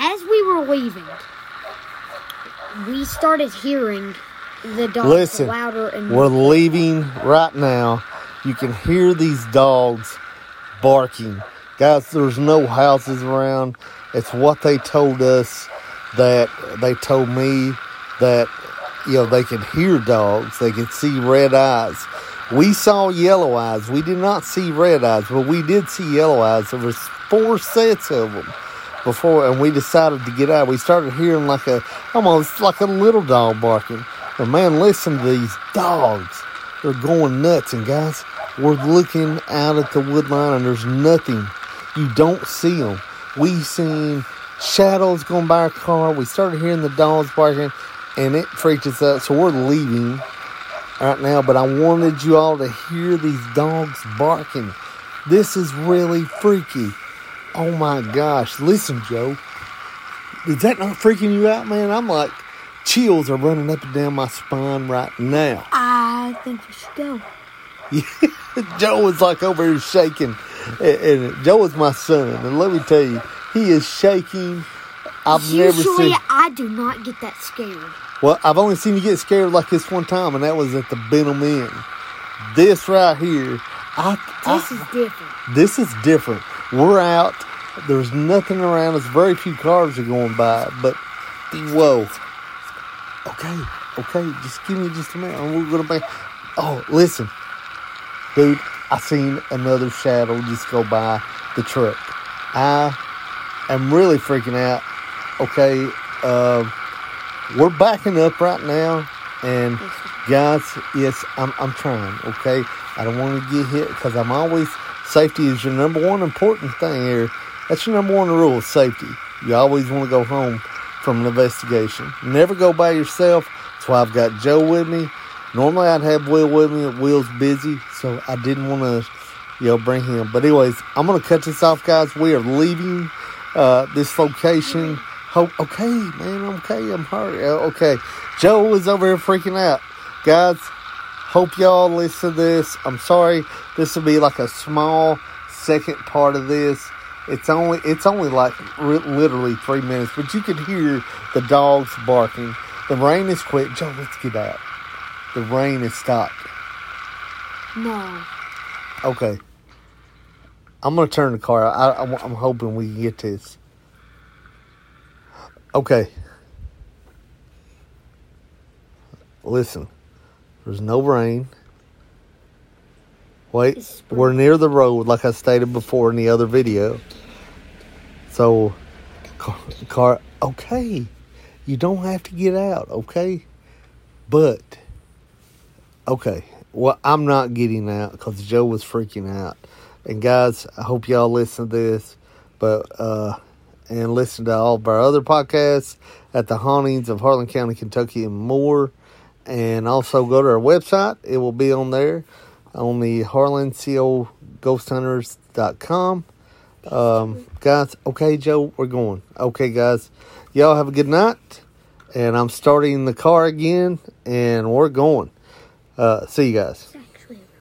as we were leaving, we started hearing the dogs Listen, louder and more. We're more. leaving right now. You can hear these dogs barking. Guys, there's no houses around. It's what they told us that they told me that you know they could hear dogs, they could see red eyes. We saw yellow eyes. We did not see red eyes, but we did see yellow eyes. There was four sets of them before, and we decided to get out. We started hearing like a almost like a little dog barking. And man, listen to these dogs. They're going nuts. And guys, we're looking out at the wood line, and there's nothing. You don't see them. We seen shadows going by our car. We started hearing the dogs barking, and it freaked us out. So we're leaving right now, but I wanted you all to hear these dogs barking. This is really freaky. Oh my gosh. Listen, Joe. Is that not freaking you out, man? I'm like, chills are running up and down my spine right now. I think you should go. Joe was like over here shaking. And, and Joe is my son. And let me tell you, he is shaking. I've never Usually, seen. I do not get that scared. Well, I've only seen you get scared like this one time, and that was at the Benham Inn. This right here, I, This I- is different. this is different. We're out. There's nothing around us. Very few cars are going by. But whoa. Okay, okay. Just give me just a minute. and We're gonna be. Oh, listen, dude. I seen another shadow just go by the truck. I am really freaking out. Okay, uh, we're backing up right now, and guys, yes, I'm I'm trying. Okay, I don't want to get hit because I'm always safety is your number one important thing here. That's your number one rule: is safety. You always want to go home from an investigation. Never go by yourself. That's why I've got Joe with me. Normally I'd have Will with me. Will's busy, so I didn't want to, you know, bring him. But anyways, I'm gonna cut this off, guys. We are leaving uh, this location. Hope okay, man. I'm okay. I'm hurt. Uh, Okay, Joe is over here freaking out, guys. Hope y'all listen to this. I'm sorry. This will be like a small second part of this. It's only it's only like literally three minutes, but you can hear the dogs barking. The rain is quit. Joe, let's get out. The rain has stopped. No. Okay. I'm gonna turn the car. I, I, I'm hoping we can get this. Okay. Listen, there's no rain. Wait, we're near the road, like I stated before in the other video. So, car, car okay. You don't have to get out, okay? But, okay. Well, I'm not getting out because Joe was freaking out. And guys, I hope y'all listen to this, but uh, and listen to all of our other podcasts at the hauntings of Harlan County, Kentucky, and more. And also go to our website; it will be on there on the HarlanCOGhostHunters.com. Um, guys, okay, Joe, we're going. Okay, guys, y'all have a good night. And I'm starting the car again, and we're going. Uh, see you guys.